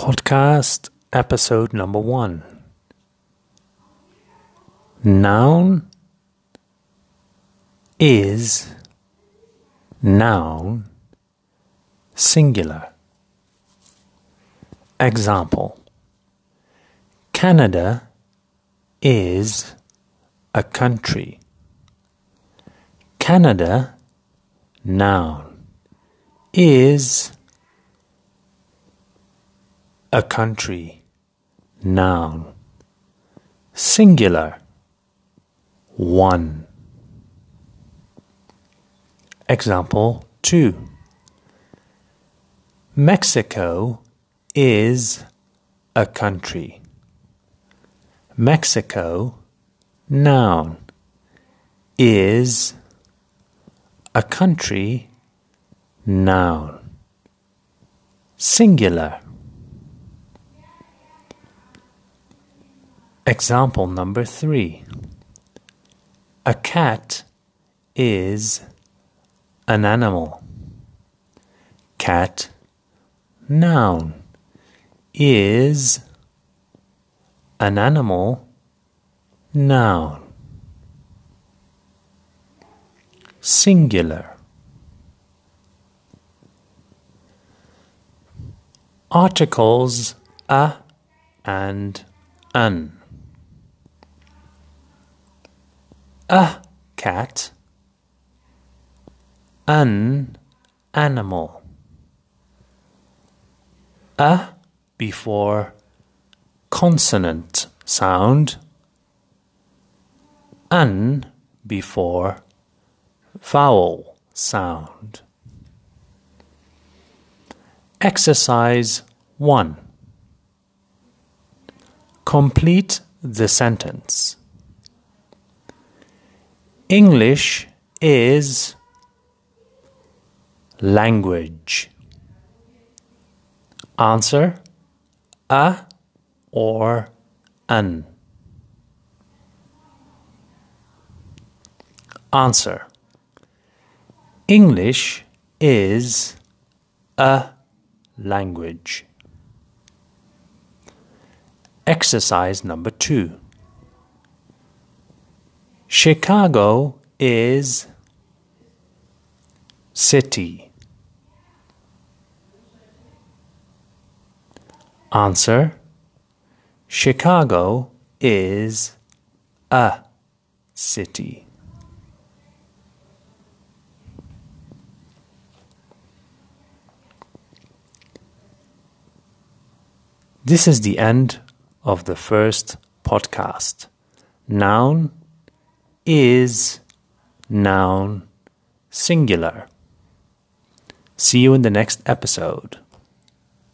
Podcast episode number one. Noun is noun singular. Example Canada is a country. Canada, noun, is a country, noun, singular, one. Example 2 Mexico is a country. Mexico, noun, is a country, noun, singular. Example number three. A cat is an animal. Cat, noun, is an animal, noun. Singular. Articles a and an. A cat. An animal. A before consonant sound. An before vowel sound. Exercise 1. Complete the sentence. English is language. Answer a or an. Answer English is a language. Exercise number two. Chicago is city. Answer Chicago is a city. This is the end of the first podcast. Noun is noun singular. See you in the next episode.